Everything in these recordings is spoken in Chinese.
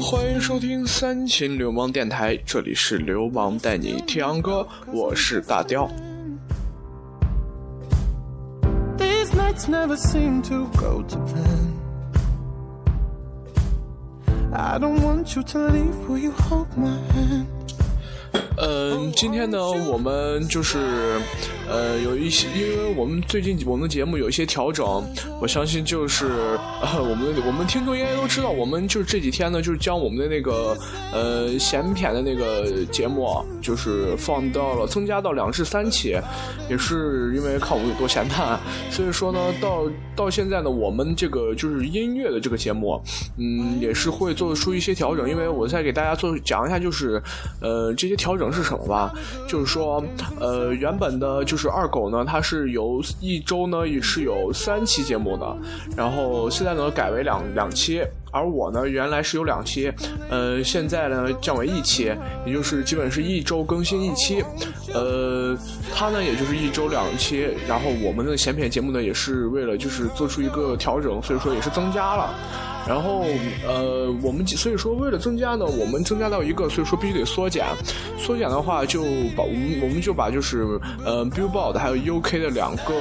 欢迎收听三秦流氓电台，这里是流氓带你听洋歌，我是大雕。嗯，今天呢，我们就是，呃，有一些，因为我们最近我们的节目有一些调整，我相信就是，我们我们听众应该都知道，我们就是这几天呢，就是将我们的那个，呃，闲谝的那个节目，就是放到了增加到两至三期，也是因为看我们有多闲淡，所以说呢，到到现在呢，我们这个就是音乐的这个节目，嗯，也是会做出一些调整，因为我再给大家做讲一下，就是，呃，这些调整。是什么吧？就是说，呃，原本的就就是二狗呢，它是由一周呢也是有三期节目的，然后现在呢改为两两期，而我呢原来是有两期，呃，现在呢降为一期，也就是基本是一周更新一期，呃，它呢也就是一周两期，然后我们的闲品节目呢也是为了就是做出一个调整，所以说也是增加了。然后，呃，我们所以说为了增加呢，我们增加到一个，所以说必须得缩减。缩减的话，就把我们我们就把就是呃，Billboard 还有 UK 的两个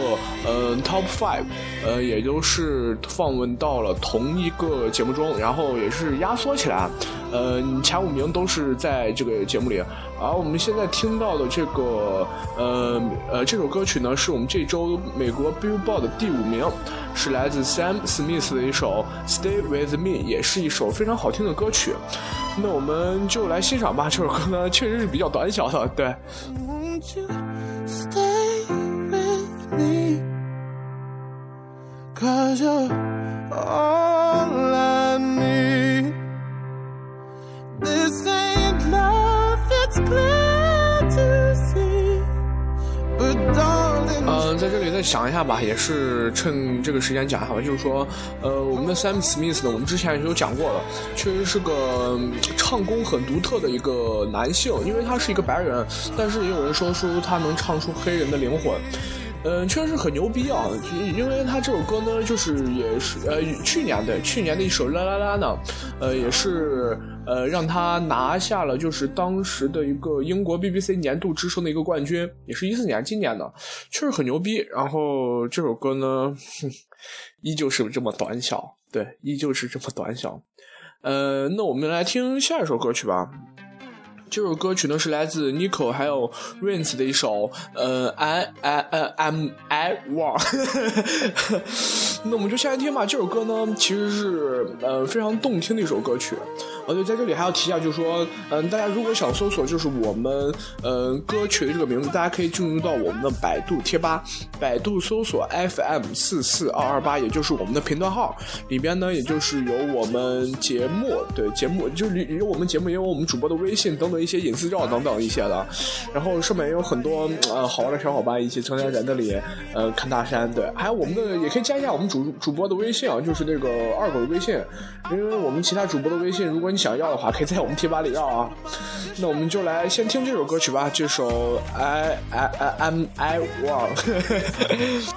呃 Top Five，呃，也就是放问到了同一个节目中，然后也是压缩起来。呃，前五名都是在这个节目里，而我们现在听到的这个，呃呃，这首歌曲呢，是我们这周美国 Billboard 的第五名，是来自 Sam Smith 的一首 Stay with Me，也是一首非常好听的歌曲。那我们就来欣赏吧，这首歌呢，确实是比较短小的，对。嗯，在这里再想一下吧，也是趁这个时间讲一下吧。就是说，呃，我们的 Sam Smith 呢，我们之前也有讲过了，确实是个唱功很独特的一个男性，因为他是一个白人，但是也有人说出他能唱出黑人的灵魂。嗯，确实很牛逼啊！因为他这首歌呢，就是也是呃去年的去年的一首啦啦啦呢，呃也是呃让他拿下了就是当时的一个英国 BBC 年度之声的一个冠军，也是一四年今年的，确实很牛逼。然后这首歌呢，依旧是这么短小，对，依旧是这么短小。呃，那我们来听下一首歌曲吧。这首歌曲呢是来自 Nico 还有 Rains 的一首，呃，I I I'm I Want。那我们就先来听吧。这首歌呢其实是呃非常动听的一首歌曲。哦对，在这里还要提一下，就是说，嗯，大家如果想搜索就是我们呃歌曲的这个名字，大家可以进入到我们的百度贴吧，百度搜索 FM 四四二二八，也就是我们的频段号里边呢，也就是有我们节目，对节目就是有我们节目，也有我们主播的微信等等。一些隐私照等等一些的，然后上面也有很多呃好玩的小伙伴一起成天在那里呃看大山，对，还有我们的也可以加一下我们主主播的微信啊，就是那个二狗的微信，因为我们其他主播的微信，如果你想要的话，可以在我们贴吧里要啊。那我们就来先听这首歌曲吧，这首 I I I I'm I Want。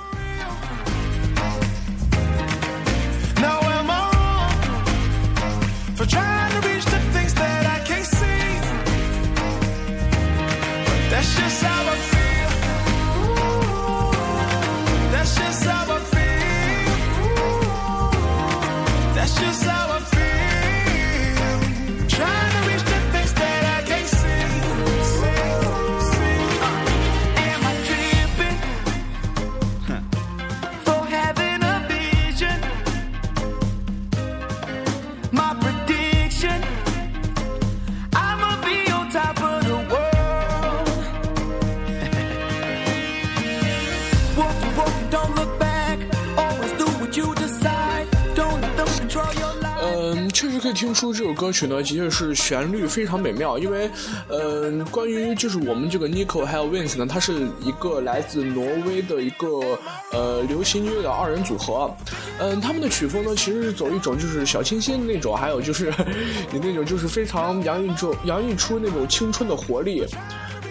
可以听出这首歌曲呢，其实是旋律非常美妙。因为，嗯，关于就是我们这个 Nico 还有 Vince 呢，它是一个来自挪威的一个呃流行音乐的二人组合。嗯，他们的曲风呢，其实是走一种就是小清新的那种，还有就是 你那种就是非常洋溢出洋溢出那种青春的活力。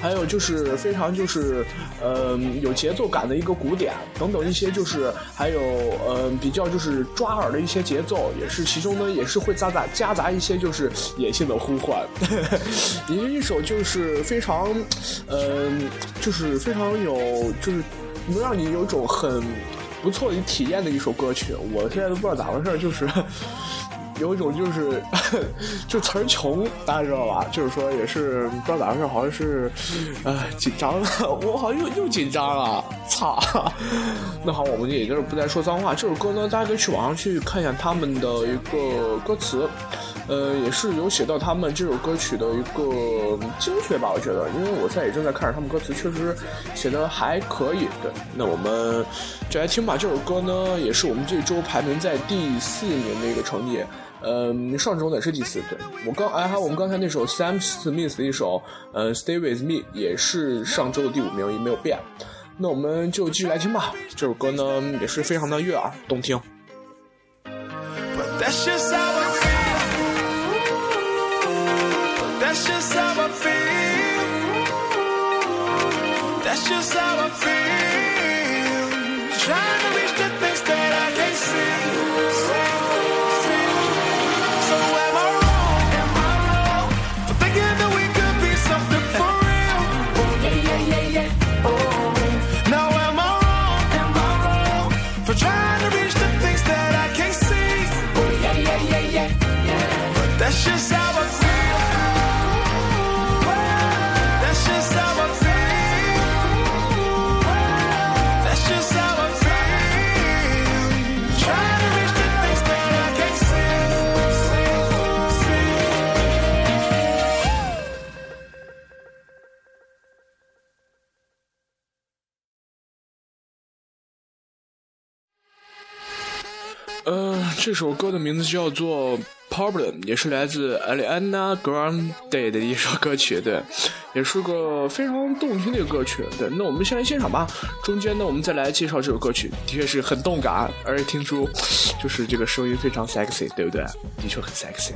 还有就是非常就是呃有节奏感的一个鼓点等等一些就是还有呃比较就是抓耳的一些节奏，也是其中呢也是会夹杂夹杂一些就是野性的呼唤，也 是一首就是非常呃就是非常有就是能让你有一种很不错的体验的一首歌曲。我现在都不知道咋回事，就是。有一种就是 就词儿穷，大家知道吧？就是说也是不知道咋回事，好像是呃紧张了，我好像又又紧张了，操！那好，我们也就是不再说脏话。这首歌呢，大家可以去网上去看一下他们的一个歌词，呃，也是有写到他们这首歌曲的一个精髓吧？我觉得，因为我现在也正在看着他们歌词，确实写的还可以。对，那我们就来听吧。这首歌呢，也是我们这周排名在第四名的一个成绩。嗯，上周呢是第四，对我刚哎，还有我们刚才那首 Sam Smith 的一首，呃，Stay with me 也是上周的第五名，也没有变。那我们就继续来听吧，这首歌呢也是非常的悦耳动听。That's just how I feel. That's just how I feel. Trying to reach the things that I can't see. So am I wrong? Am I wrong for thinking that we could be something for real? Oh yeah yeah yeah yeah. Oh. Now am I wrong? Am I wrong for trying to reach the things that I can't see? Oh yeah yeah yeah yeah. That's just how. 这首歌的名字叫做《Problem》，也是来自 Ariana Grande 的一首歌曲，对，也是个非常动听的歌曲，对。那我们先来欣赏吧，中间呢，我们再来介绍这首歌曲，的确是很动感，而且听出就是这个声音非常 sexy，对不对？的确很 sexy。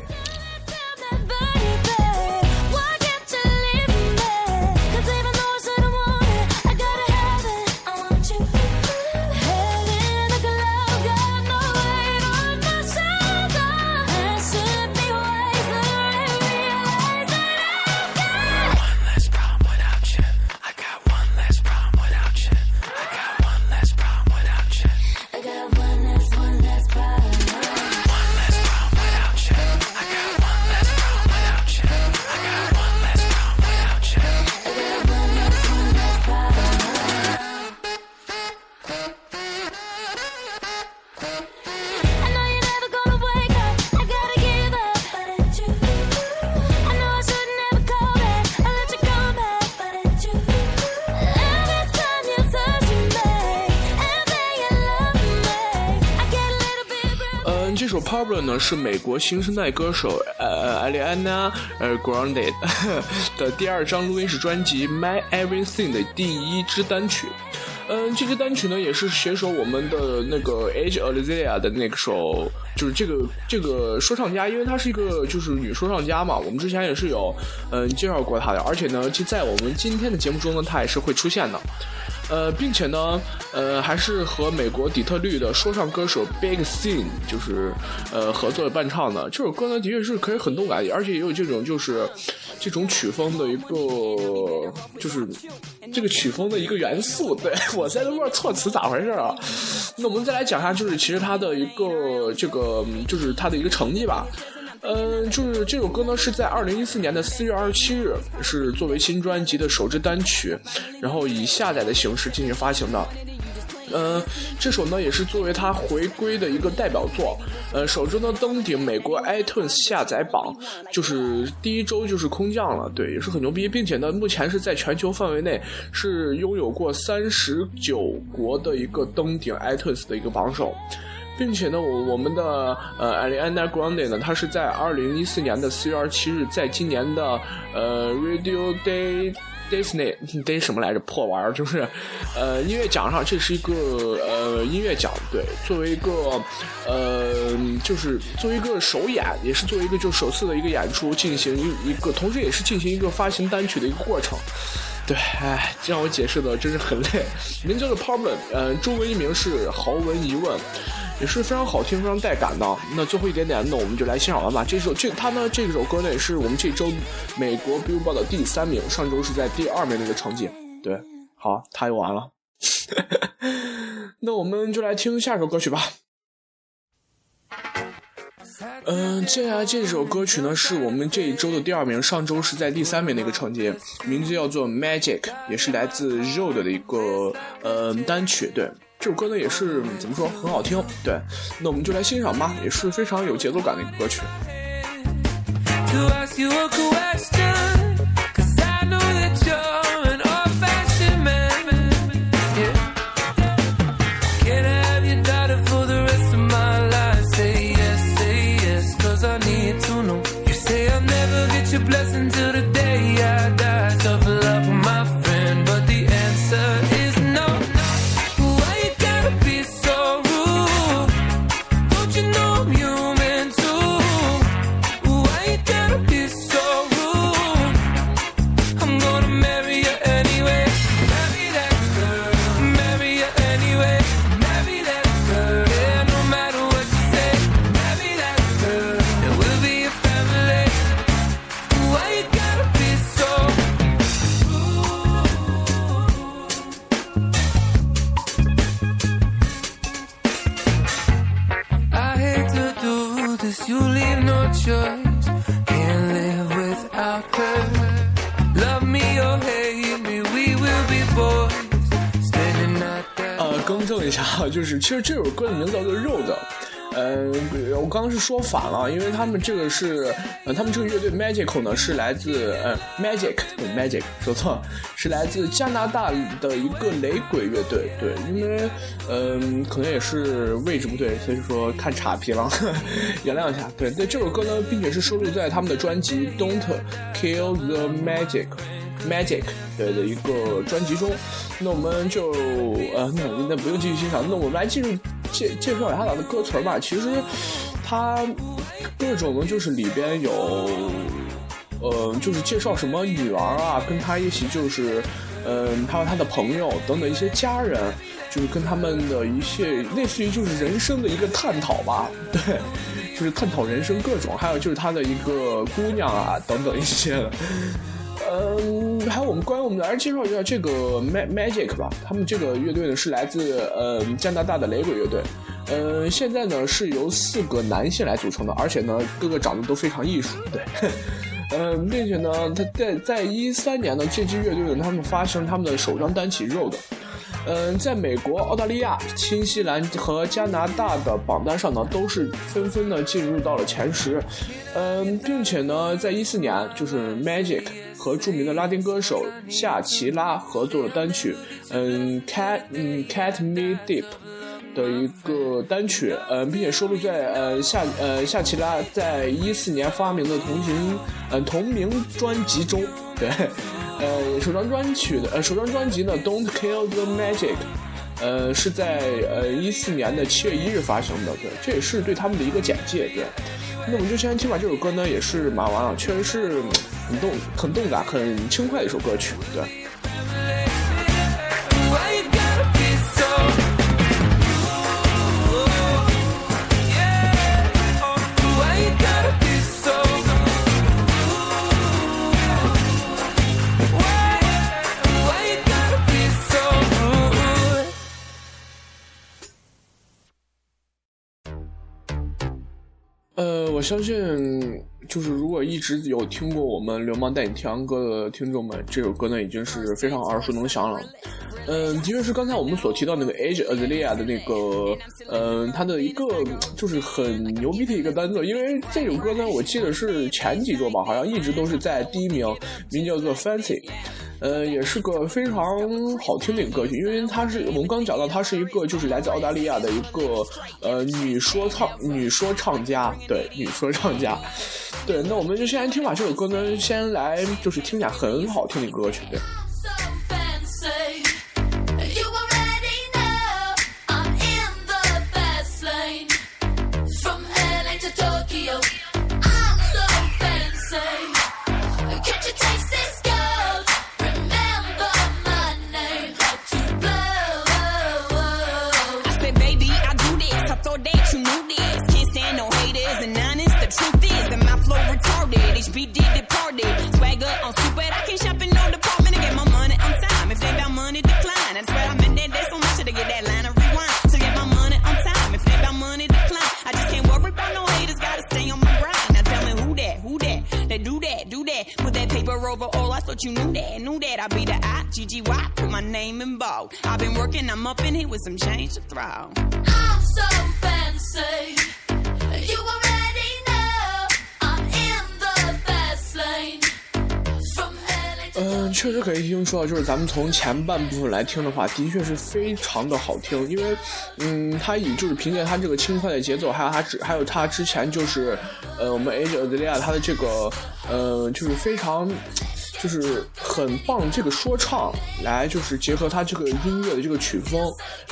了呢是美国新生代歌手呃艾丽安娜呃 Grande 的第二张录音室专辑 My Everything 的第一支单曲。嗯，这支单曲呢也是携手我们的那个 Age Olivia 的那个首，就是这个这个说唱家，因为她是一个就是女说唱家嘛，我们之前也是有嗯介绍过她的，而且呢就在我们今天的节目中呢，她也是会出现的。呃，并且呢，呃，还是和美国底特律的说唱歌手 Big Sean 就是呃合作伴唱的。这首歌呢，的确是可以很动感，而且也有这种就是这种曲风的一个就是这个曲风的一个元素。对我在都不知道措辞咋回事啊？那我们再来讲一下，就是其实他的一个这个就是他的一个成绩吧。嗯，就是这首歌呢，是在二零一四年的四月二十七日，是作为新专辑的首支单曲，然后以下载的形式进行发行的。嗯，这首呢也是作为他回归的一个代表作。呃，首周呢登顶美国 iTunes 下载榜，就是第一周就是空降了，对，也是很牛逼，并且呢，目前是在全球范围内是拥有过三十九国的一个登顶 iTunes 的一个榜首。并且呢，我我们的呃 a l i a n a Grande 呢，她是在二零一四年的四月二十七日，在今年的呃 Radio Day Disney Disney 什么来着破玩意儿，就是呃音乐奖上，这是一个呃音乐奖，对，作为一个呃就是作为一个首演，也是作为一个就首次的一个演出进行一一个，同时也是进行一个发行单曲的一个过程。对，哎，让我解释的真是很累。名叫做 Problem，呃，中文译名是豪文疑问，也是非常好听、非常带感的。那最后一点点，那我们就来欣赏完吧。这首这他呢，这首歌呢也是我们这周美国 Billboard 的第三名，上周是在第二名的一个成绩。对，好，他又完了。那我们就来听下一首歌曲吧。嗯，接下来这首歌曲呢，是我们这一周的第二名，上周是在第三名的一个成绩，名字叫做 Magic，也是来自 Road 的一个呃单曲。对，这首歌呢也是怎么说很好听。对，那我们就来欣赏吧，也是非常有节奏感的一个歌曲。说反了，因为他们这个是，呃，他们这个乐队 Magical 呢是来自呃 Magic Magic 说错了，是来自加拿大的一个雷鬼乐队。对，因为嗯，可能也是位置不对，所以说看岔劈了，原谅一下。对，那这首歌呢，并且是收录在他们的专辑《Don't Kill the Magic》Magic 对的一个专辑中。那我们就呃，那那不用继续欣赏，那我们来进入。介介绍一下他的歌词吧。其实，他各种呢，就是里边有，呃，就是介绍什么女儿啊，跟他一起就是，嗯，还有他的朋友等等一些家人，就是跟他们的一些类似于就是人生的一个探讨吧。对，就是探讨人生各种，还有就是他的一个姑娘啊等等一些。嗯，还有我们关于我们来介绍一下这个 Magic 吧。他们这个乐队呢是来自呃加拿大的雷鬼乐队。嗯，现在呢是由四个男性来组成的，而且呢个个长得都非常艺术。对，嗯，并且呢他在在一三年呢这支乐队呢他们发行他们的首张单曲《Road》。嗯，在美国、澳大利亚、新西兰和加拿大的榜单上呢，都是纷纷的进入到了前十。嗯，并且呢，在一四年，就是 Magic 和著名的拉丁歌手夏奇拉合作的单曲，嗯，Cat，嗯，Cat Me Deep 的一个单曲，嗯，并且收录在呃夏呃夏奇拉在一四年发明的同名呃同名专辑中，对。呃，首张专曲的呃，首张专辑呢，《Don't Kill the Magic》，呃，是在呃一四年的七月一日发行的，对，这也是对他们的一个简介，对。那我们就先听吧，这首歌呢也是蛮完了，确实是很动、很动感、很轻快一首歌曲，对。呃我相信，就是如果一直有听过我们《流氓带你听歌》的听众们，这首歌呢已经是非常耳熟能详了。嗯，的确是刚才我们所提到那个 Age Azalea 的那个，嗯，它的一个就是很牛逼的一个单子，因为这首歌呢，我记得是前几周吧，好像一直都是在第一名，名叫做 Fancy。呃，也是个非常好听的一个歌曲，因为它是我们刚讲到，它是一个就是来自澳大利亚的一个呃女说唱女说唱家，对女说唱家，对，那我们就先来听吧。这首歌呢，先来就是听一下很好听的歌曲，对。With some change to throw. I'm so fancy. You already know I'm in the fast lane. From LA to 嗯，确实可以听说，就是咱们从前半部分来听的话，的确是非常的好听，因为，嗯，他以就是凭借他这个轻快的节奏，还有他之还有他之前就是，呃，我们 A 者 z 利亚他的这个，呃，就是非常。就是很棒，这个说唱来就是结合他这个音乐的这个曲风，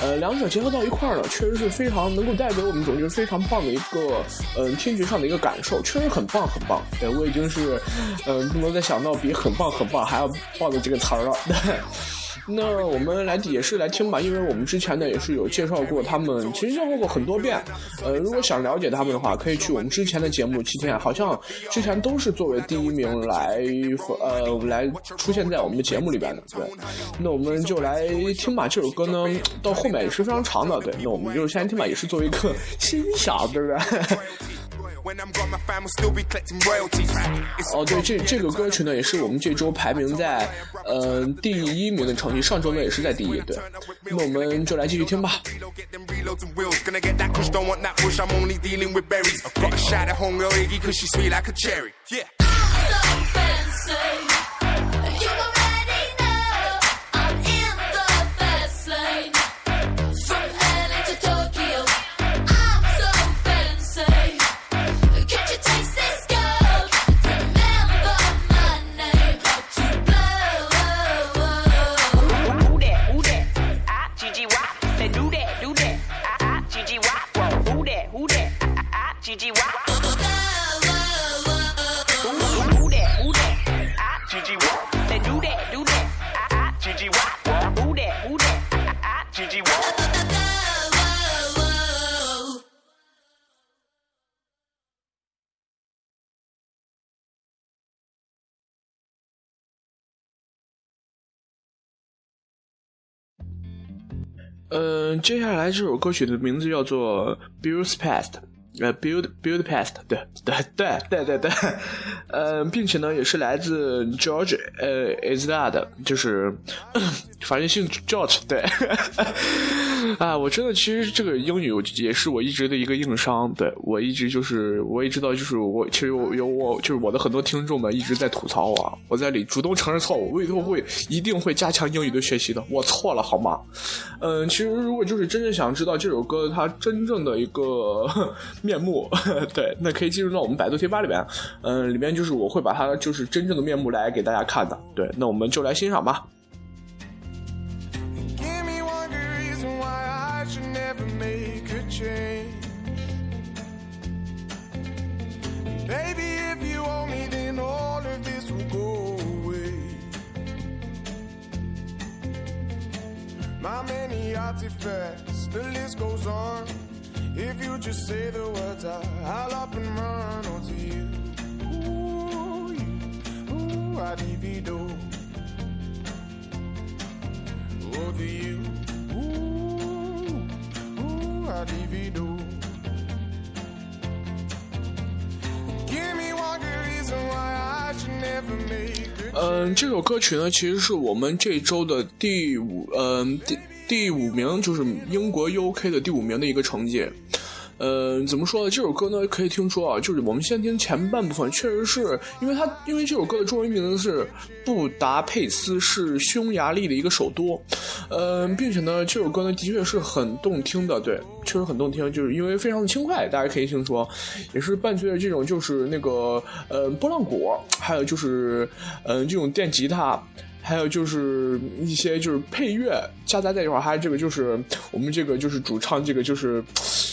呃，两者结合到一块儿呢，确实是非常能够带给我们一种就是非常棒的一个，嗯、听觉上的一个感受，确实很棒很棒。对我已经是，嗯、不能再想到比很棒很棒还要棒的这个词儿了。那我们来也是来听吧，因为我们之前呢也是有介绍过他们，其实介绍过很多遍。呃，如果想了解他们的话，可以去我们之前的节目《七天》，好像之前都是作为第一名来呃来出现在我们的节目里边的。对，那我们就来听吧。这首歌呢到后面也是非常长的，对，那我们就先听吧，也是作为一个 欣赏，对不对？哦，对，这这个歌曲呢，也是我们这周排名在嗯、呃、第一名的成绩，上周呢也是在第一。对，那我们就来继续听吧。You're 嗯、接下来这首歌曲的名字叫做《Build Past》，呃，Build Build Past，对对对对对对，呃，并且呢也是来自 George 呃 Isla 的，就是反正姓 George，对，啊，我真的其实这个英语也是我一直的一个硬伤，对我一直就是我也知道，就是我其实有有我就是我的很多听众们一直在吐槽我，我在里主动承认错误，我以后会一定会加强英语的学习的，我错了好吗？嗯，其实如果就是真正想知道这首歌它真正的一个面目，对，那可以进入到我们百度贴吧里边，嗯，里面就是我会把它就是真正的面目来给大家看的，对，那我们就来欣赏吧。My many artifacts, the list goes on. If you just say the words, I, I'll up and run onto you. Ooh, you, ooh, I divido. Oh, to you. Ooh, ooh, I divido. Give me one good reason why I should never make a 嗯，这首歌曲呢，其实是我们这周的第五，嗯，第第五名，就是英国 UK 的第五名的一个成绩。呃，怎么说呢？这首歌呢，可以听说啊，就是我们先听前半部分，确实是因为它，因为这首歌的中文名字是布达佩斯，是匈牙利的一个首都。嗯、并且呢，这首歌呢，的确是很动听的，对，确实很动听，就是因为非常的轻快，大家可以听说，也是伴随着这种就是那个呃波浪鼓，还有就是嗯、这种电吉他。还有就是一些就是配乐夹杂在一块儿，还有这个就是我们这个就是主唱这个就是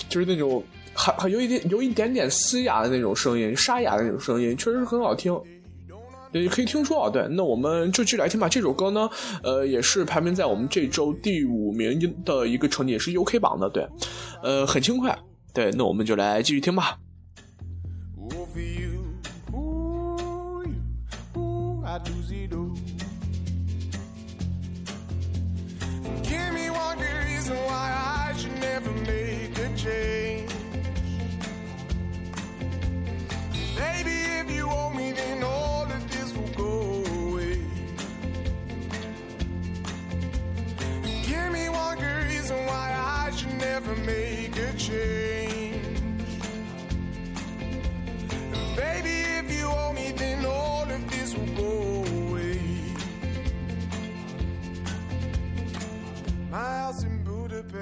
就是那种还还有一点有一点点嘶哑的那种声音，沙哑的那种声音，确实是很好听。也可以听说啊，对，那我们就继续来听吧。这首歌呢，呃，也是排名在我们这周第五名的一个成绩，也是 UK 榜的，对，呃，很轻快。对，那我们就来继续听吧。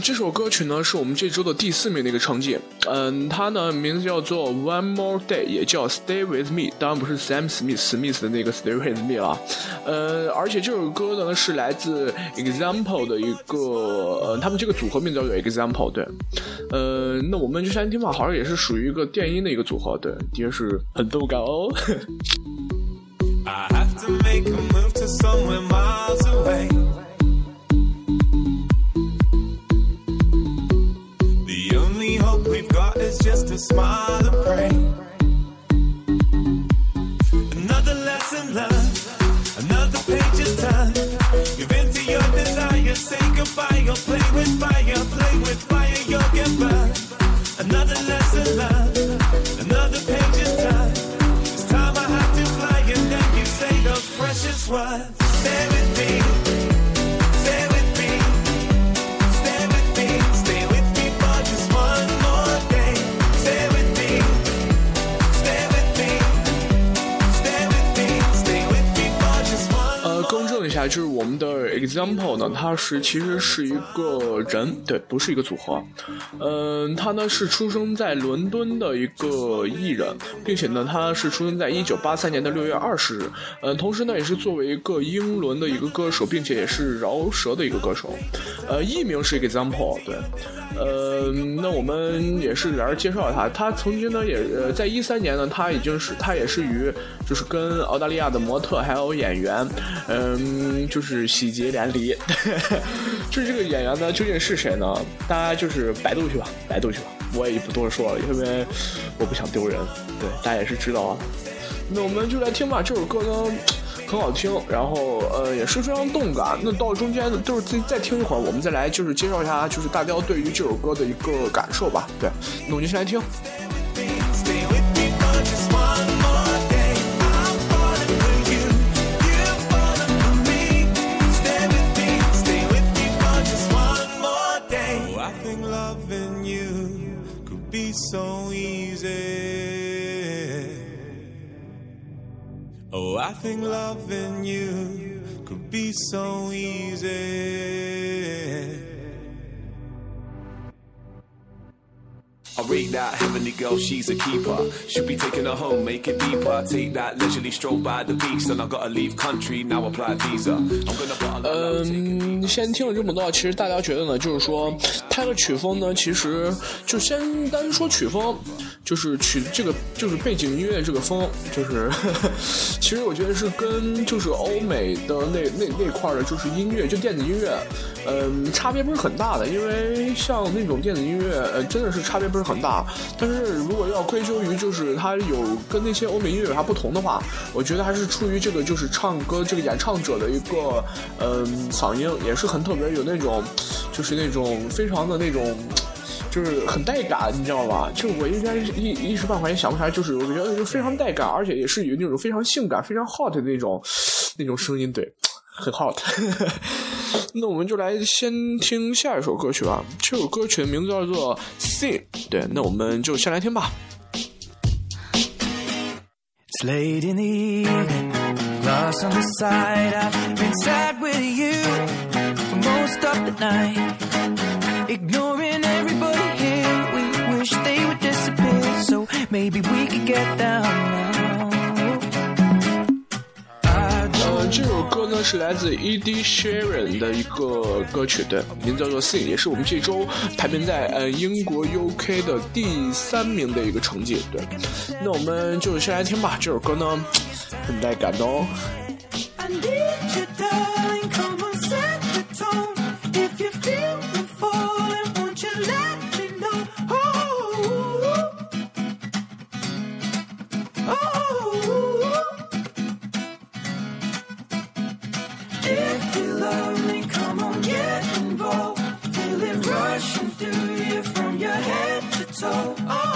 这首歌曲呢是我们这周的第四名的一个成绩。嗯，它呢名字叫做 One More Day，也叫 Stay With Me，当然不是 Sam Smith Smith 的那个 Stay With Me 了。呃，而且这首歌呢是来自 Example 的一个，呃，他们这个组合名字叫做 Example，对。呃，那我们就先听吧，好像也是属于一个电音的一个组合，对，的确是很动感哦。smile and pray. Another lesson learned, another page is turned. Give in to your desire, say goodbye, or play with fire, play with fire, you'll get burned. Another lesson learned, another page is turned. Time I have to fly, and then you say those precious words. 就是我们的 example 呢，它是其实是一个人，对，不是一个组合。嗯、他呢是出生在伦敦的一个艺人，并且呢他是出生在一九八三年的六月二十日。嗯，同时呢也是作为一个英伦的一个歌手，并且也是饶舌的一个歌手。呃，艺名是 example，对。呃，那我们也是来介绍他，他曾经呢也呃在一三年呢，他已经是他也是与就是跟澳大利亚的模特还有演员，嗯，就是喜结连理。就是这个演员呢究竟是谁呢？大家就是百度去吧，百度去吧，我也不多说了，因为我不想丢人。对，大家也是知道啊。那我们就来听吧，这首歌呢。很好听，然后呃也是非常动感。那到中间就是再再听一会儿，我们再来就是介绍一下就是大雕对于这首歌的一个感受吧。对，那我们就先来听。so easy. Oh, I think loving you could be so easy. I rate that heavenly girl, she's a keeper. Should be taking her home, make it deeper. Take that leisurely stroll by the beach, then I gotta leave country, now apply visa. I'm gonna put a lot of love, take it 嗯，先听了这么多，其实大家觉得呢，就是说 它的曲风呢，其实就先单说曲风，就是曲这个就是背景音乐这个风，就是 其实我觉得是跟就是欧美的那那那块儿的，就是音乐就电子音乐，嗯，差别不是很大的，因为像那种电子音乐，呃，真的是差别不是很大。但是如果要归咎于就是它有跟那些欧美音乐有啥不同的话，我觉得还是出于这个就是唱歌这个演唱者的一个嗯、嗓音也是很特别，有那种就是那种非常的那种。就是很带感，你知道吧？就我应该一一时半会儿也想不出来，就是我觉得就非常带感，而且也是有那种非常性感、非常 hot 的那种那种声音，对，很 hot。那我们就来先听下一首歌曲吧。这首歌曲的名字叫做《Sing》，对，那我们就先来听吧。It's late in the evening, lost on the side. I've been sad with you for most of the night. Maybe we could get down now. I 呃，这首歌呢是来自 Ed Sheeran 的一个歌曲，对，名字叫做《Sing》，也是我们这周排名在呃英国 UK 的第三名的一个成绩，对。那我们就先来听吧，这首歌呢很带感的哦。Oh,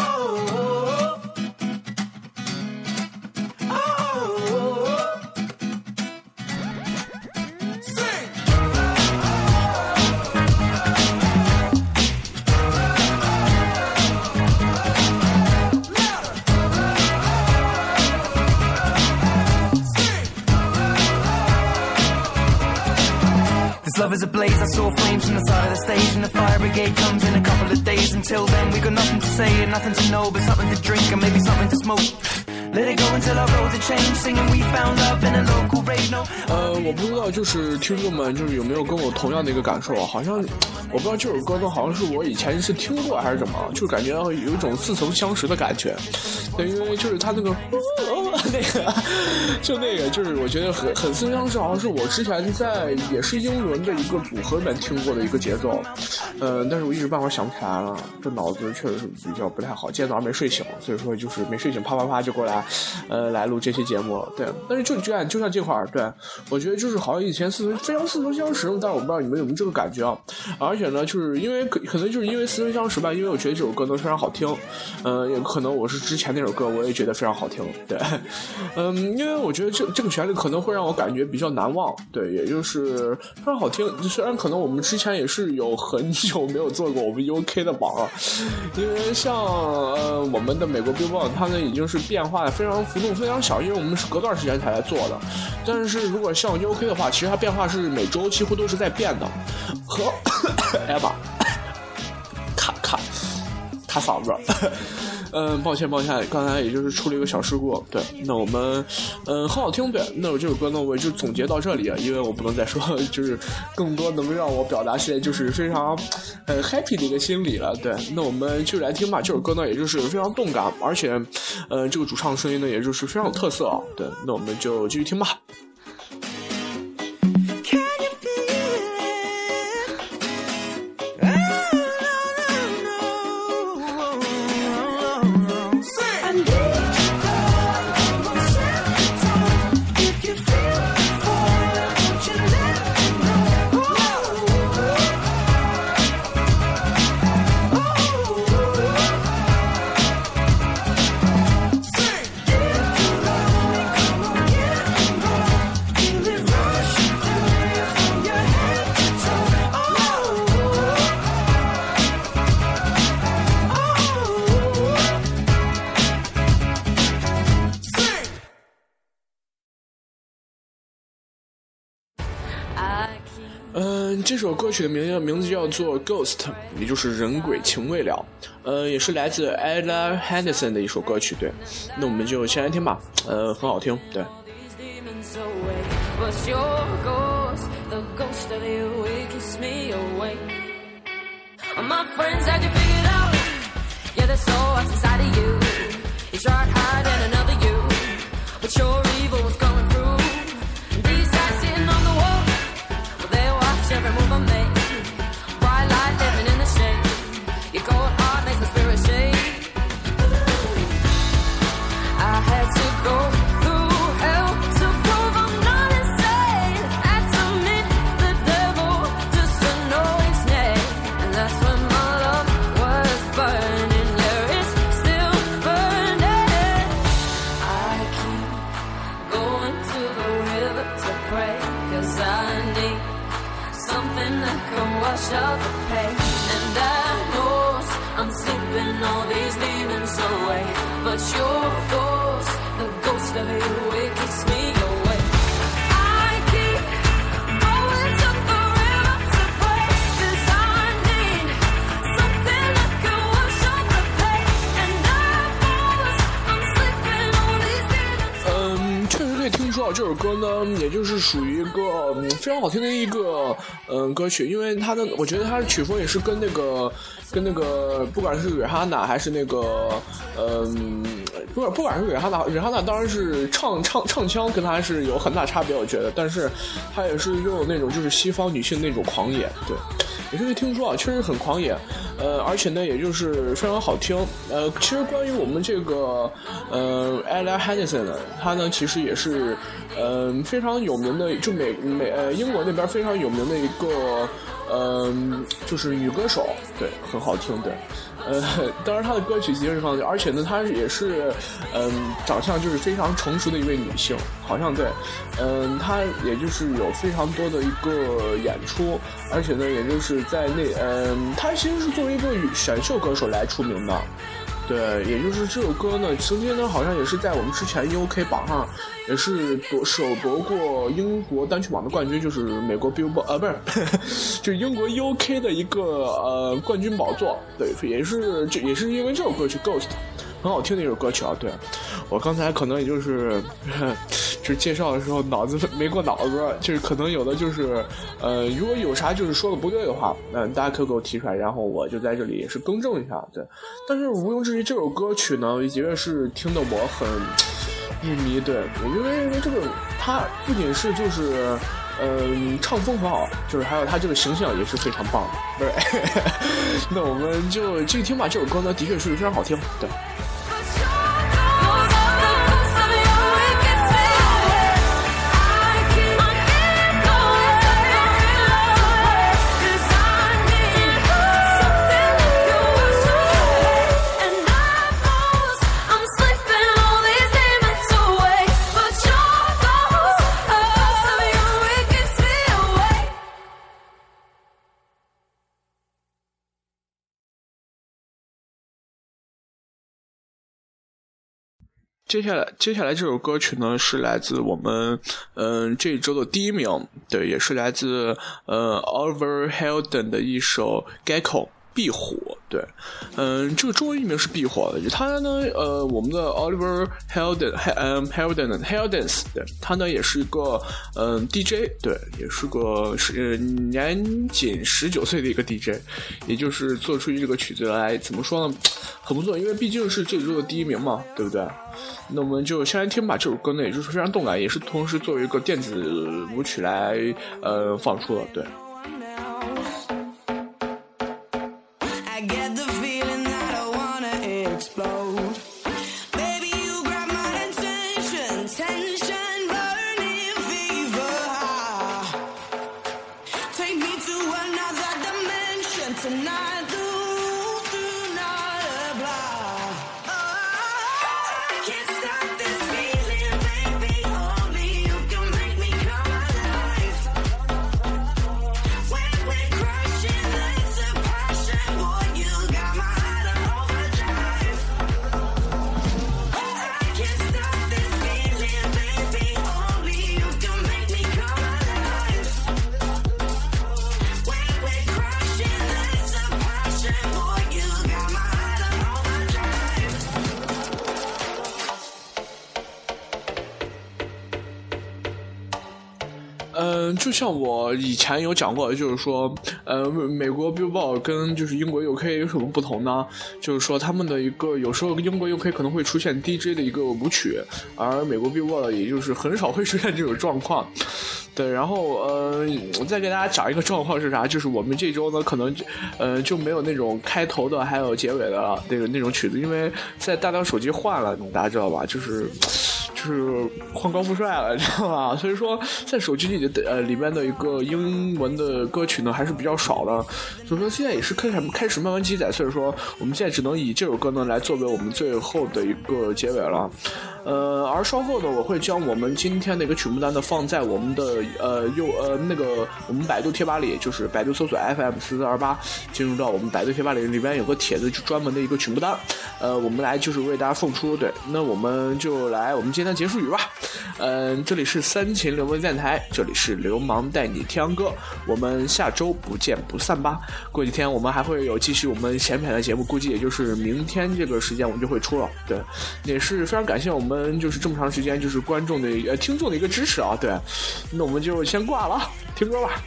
This love is a blaze. I saw flames from the side of the stage, and the fire brigade comes in a couple of days. Until then, we got nothing to say and nothing to know, but something to drink and maybe something to smoke. Let it go until our roads are changed. Singing, we found love in a local rave. No. 呃，我不知道，就是听众们就是有没有跟我同样的一个感受啊？好像我不知道这首歌呢，好像是我以前是听过还是怎么，就感觉有一种似曾相识的感觉。对，因为就是他那个 那个，就那个，就是我觉得很很似曾相识，好像是我之前在也是英伦的一个组合里面听过的一个节奏。嗯、但是我一时半会儿想不起来了，这脑子确实是比较不太好，今天早上没睡醒，所以说就是没睡醒，啪啪啪就过来，呃，来录这期节目。对，但是就就像就像这块儿，对我觉得就是好像以前似曾非常似曾相识，但是我不知道你们有没有这个感觉啊。而且呢，就是因为可可能就是因为似曾相识吧，因为我觉得这首歌都非常好听，嗯、也可能我是之前那首歌我也觉得非常好听，对，嗯，因为我觉得这这个旋律可能会让我感觉比较难忘，对，也就是非常好听。虽然可能我们之前也是有很久没有做过我们 UK 的榜了，因为像呃我们的美国 Billboard 它呢已经是变化非常幅度非常小，因为我们是隔段时间才来做的。但是如果像 UK 的话，其实它变化是每周几乎都是在变的，和 哎呀妈，卡卡卡嗓子。嗯，抱歉抱歉，刚才也就是出了一个小事故。对，那我们嗯很好听，对，那我这首歌呢，我就总结到这里，因为我不能再说，就是更多能让我表达现在就是非常呃 happy 的一个心理了。对，那我们就来听吧。这首歌呢，也就是非常动感，而且呃这个主唱声音呢，也就是非常有特色。对，那我们就继续听吧。首歌曲的名名字叫做《Ghost》，也就是人鬼情未了。呃，也是来自 Ella Henderson 的一首歌曲。对，那我们就先来听吧。呃，很好听。对。Sure. 歌曲，因为他的我觉得他的曲风也是跟那个跟那个不管是瑞哈娜还是那个嗯不管不管是瑞哈娜，瑞哈娜当然是唱唱唱腔跟它是有很大差别，我觉得，但是她也是拥有那种就是西方女性那种狂野，对。也就是听说啊，确实很狂野，呃，而且呢，也就是非常好听。呃，其实关于我们这个呃 Ella Henderson 呢，他呢其实也是呃非常有名的，就美美呃英国那边非常有名的一个呃就是女歌手，对，很好听，对。呃，当然她的歌曲其实是非常，而且呢，她也是嗯长相就是非常成熟的一位女性，好像对，嗯，她也就是有非常多的一个演出，而且呢，也就是在那嗯，她其实是作为一个选秀歌手来出名的。对，也就是这首歌呢，曾经呢好像也是在我们之前 UK 榜上，也是夺首夺过英国单曲榜的冠军，就是美国 Billboard 呃不是，就英国 UK 的一个呃冠军宝座。对，也是这也是因为这首歌去 Ghost 很好听的一首歌曲啊。对我刚才可能也就是就是介绍的时候脑子没过脑子，就是可能有的就是呃如果有啥就是说的不对的话，嗯、大家可以给我提出来，然后我就在这里也是更正一下。对，但是毋庸置疑，这首歌曲呢，的确是听得我很入迷。对我，因为因为这个它不仅是就是。嗯，唱风很好，就是还有他这个形象也是非常棒的，对。那我们就继续听吧，这首歌呢的确是非常好听，对。接下来，接下来这首歌曲呢是来自我们嗯、这一周的第一名，对，也是来自呃 Oliver Heldon 的一首《Gecko》壁火，对，嗯、这个中文译名是壁虎，他呢呃我们的 Oliver Helden，嗯，Helden，Heldens，对，他呢也是一个嗯、DJ，对，也是个是年仅十九岁的一个 DJ，也就是做出这个曲子来怎么说呢，很不错，因为毕竟是这周的第一名嘛，对不对？那我们就先来听吧。这首歌呢，也就是非常动感，也是同时作为一个电子舞曲来呃放出了。对，就像我以前有讲过，就是说，呃，美国 Billboard 跟就是英国 UK 有什么不同呢？就是说他们的一个有时候英国 UK 可能会出现 DJ 的一个舞曲，而美国 Billboard 也就是很少会出现这种状况。对，然后呃，我再给大家讲一个状况是啥？就是我们这周呢，可能就呃就没有那种开头的还有结尾的那个那种曲子，因为在大量手机换了，大家知道吧？就是是换高富帅了，知道吧？所以说在手机里的呃里面的一个英文的歌曲呢还是比较少的，所以说现在也是开始开始慢慢积攒，所以说我们现在只能以这首歌呢来作为我们最后的一个结尾了。呃，而稍后呢，我会将我们今天的一个曲目单呢放在我们的呃右呃那个我们百度贴吧里，就是百度搜索 FM 四四二八，进入到我们百度贴吧里，里边有个帖子，就专门的一个曲目单，呃，我们来就是为大家送出。对，那我们就来我们今天结束语吧。嗯、这里是三秦流氓电台，这里是流氓带你听歌，我们下周不见不散吧。过几天我们还会有继续我们闲谝的节目，估计也就是明天这个时间我们就会出了。对，也是非常感谢我们们就是这么长时间就是观众的呃听众的一个支持啊，对，那我们就先挂了，听歌吧。